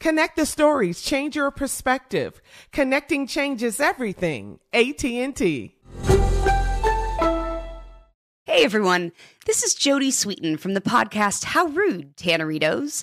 Connect the stories, change your perspective. Connecting changes everything. AT&T. Hey everyone, this is Jodie Sweetin from the podcast How Rude, Tanneritos.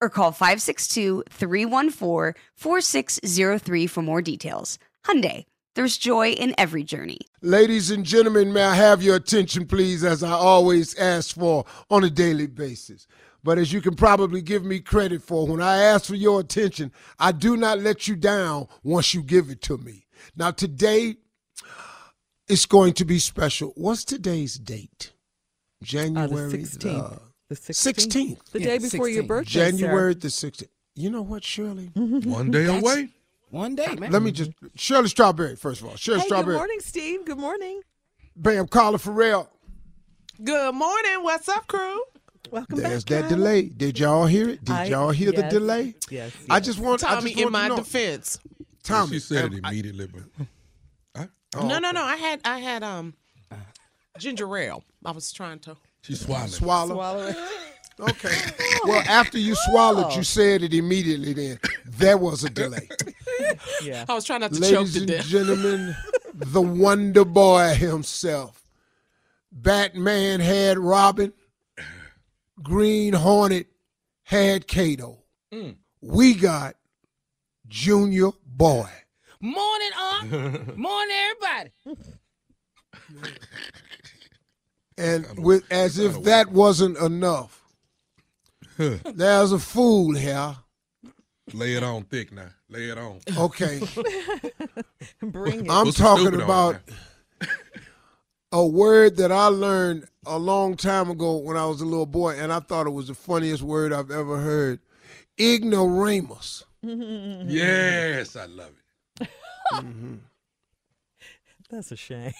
or call 562-314-4603 for more details. Hyundai, there's joy in every journey. Ladies and gentlemen, may I have your attention, please, as I always ask for on a daily basis. But as you can probably give me credit for, when I ask for your attention, I do not let you down once you give it to me. Now, today, it's going to be special. What's today's date? January 16th. uh, The 16th. 16th. The Yeah, day before your birthday. January the 16th. You know what, Shirley? One day away. One day, man. Let me just Shirley Strawberry first of all. Shirley Hey, good morning, Steve. Good morning. Bam, Carla Ferrell. Good morning. What's up, crew? Welcome There's back. that Carla. delay. Did y'all hear it? Did I- y'all hear yes, the delay? Yes. I just want I Tommy, just in want my to know. defense. Tommy, she said it immediately, but I, no, no, no. I had, I had um, ginger ale. I was trying to. She swallowed. swallow. Swallow it. Okay. well, after you swallowed, you oh. said it immediately. Then there was a delay. Yeah. I was trying not to choke Ladies to and death. gentlemen, the Wonder Boy himself. Batman had Robin. Green Hornet had Kato. Mm. We got Junior Boy. Morning, Unc. Morning, everybody. And with as if that wasn't enough, there's a fool here. Lay it on thick now. Lay it on. Okay, Bring it. I'm Put some talking about a word that I learned a long time ago when I was a little boy, and I thought it was the funniest word I've ever heard. Ignoramus. Yes, I love it. Mm-hmm. That's a shame.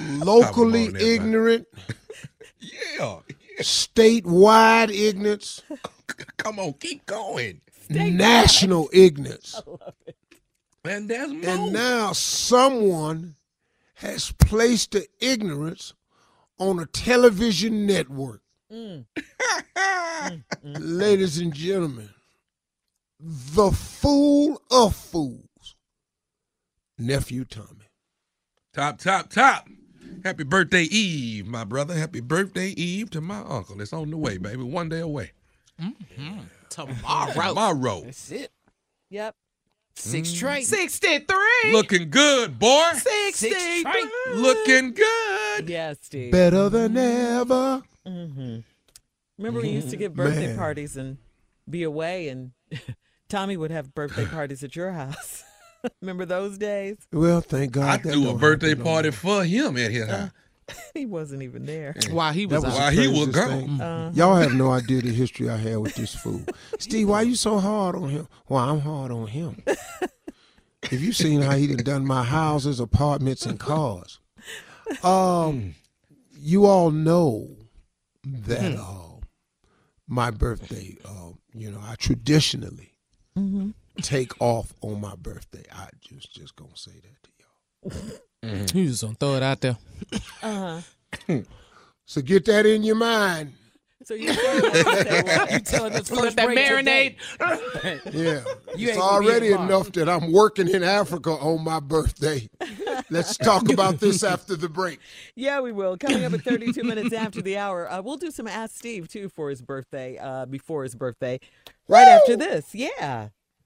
Locally Come ignorant, Yeah. statewide ignorance, Come on, keep going. national ignorance. And there's more. And now someone has placed the ignorance on a television network. Mm. Ladies and gentlemen, the fool of fools, nephew Tommy. Top, top, top. Happy birthday eve, my brother. Happy birthday eve to my uncle. It's on the way, baby. One day away. Mm-hmm. Tomorrow. Tomorrow. That's it. Yep. Six straight. 63. Looking good, boy. 63. Looking good. Yeah, Steve. Better than ever. hmm Remember, we used to give birthday Man. parties and be away, and Tommy would have birthday parties at your house. Remember those days? Well, thank God. I that threw a birthday happen no party for him at his house. he wasn't even there. While he was, That was. While he was gone. thing. Uh, Y'all have no idea the history I had with this fool. Steve, why are you so hard on him? Well, I'm hard on him. If you seen how he done done my houses, apartments, and cars, um, you all know that uh, my birthday, uh, you know, I traditionally take off on my birthday. I just just gonna say that to y'all. You just gonna throw it out there. uh-huh. So get that in your mind. So you said birthday was- You telling us Let first that break marinade. Yeah, You it's ain't gonna be already enough that I'm working in Africa on my birthday. Let's talk about this after the break. Yeah, we will. Coming up at 32 minutes after the hour. Uh, we'll do some Ask Steve, too, for his birthday, uh, before his birthday, right after this. Yeah.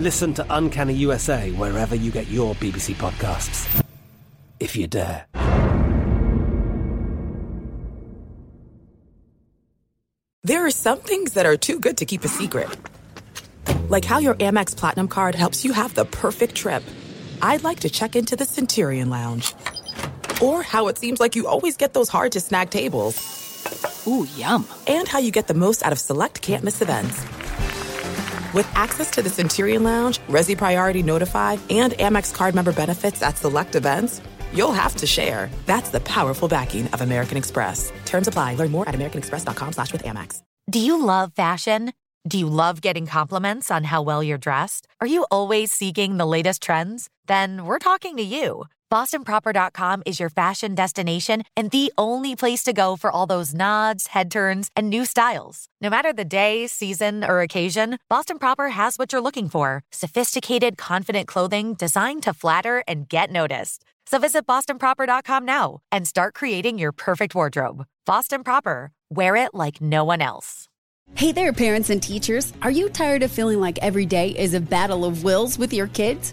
Listen to Uncanny USA wherever you get your BBC podcasts, if you dare. There are some things that are too good to keep a secret. Like how your Amex Platinum card helps you have the perfect trip. I'd like to check into the Centurion Lounge. Or how it seems like you always get those hard to snag tables. Ooh, yum. And how you get the most out of select can't miss events. With access to the Centurion Lounge, Resy Priority Notified, and Amex card member benefits at select events, you'll have to share. That's the powerful backing of American Express. Terms apply. Learn more at americanexpress.com slash with Amex. Do you love fashion? Do you love getting compliments on how well you're dressed? Are you always seeking the latest trends? Then we're talking to you. BostonProper.com is your fashion destination and the only place to go for all those nods, head turns, and new styles. No matter the day, season, or occasion, Boston Proper has what you're looking for sophisticated, confident clothing designed to flatter and get noticed. So visit BostonProper.com now and start creating your perfect wardrobe. Boston Proper, wear it like no one else. Hey there, parents and teachers. Are you tired of feeling like every day is a battle of wills with your kids?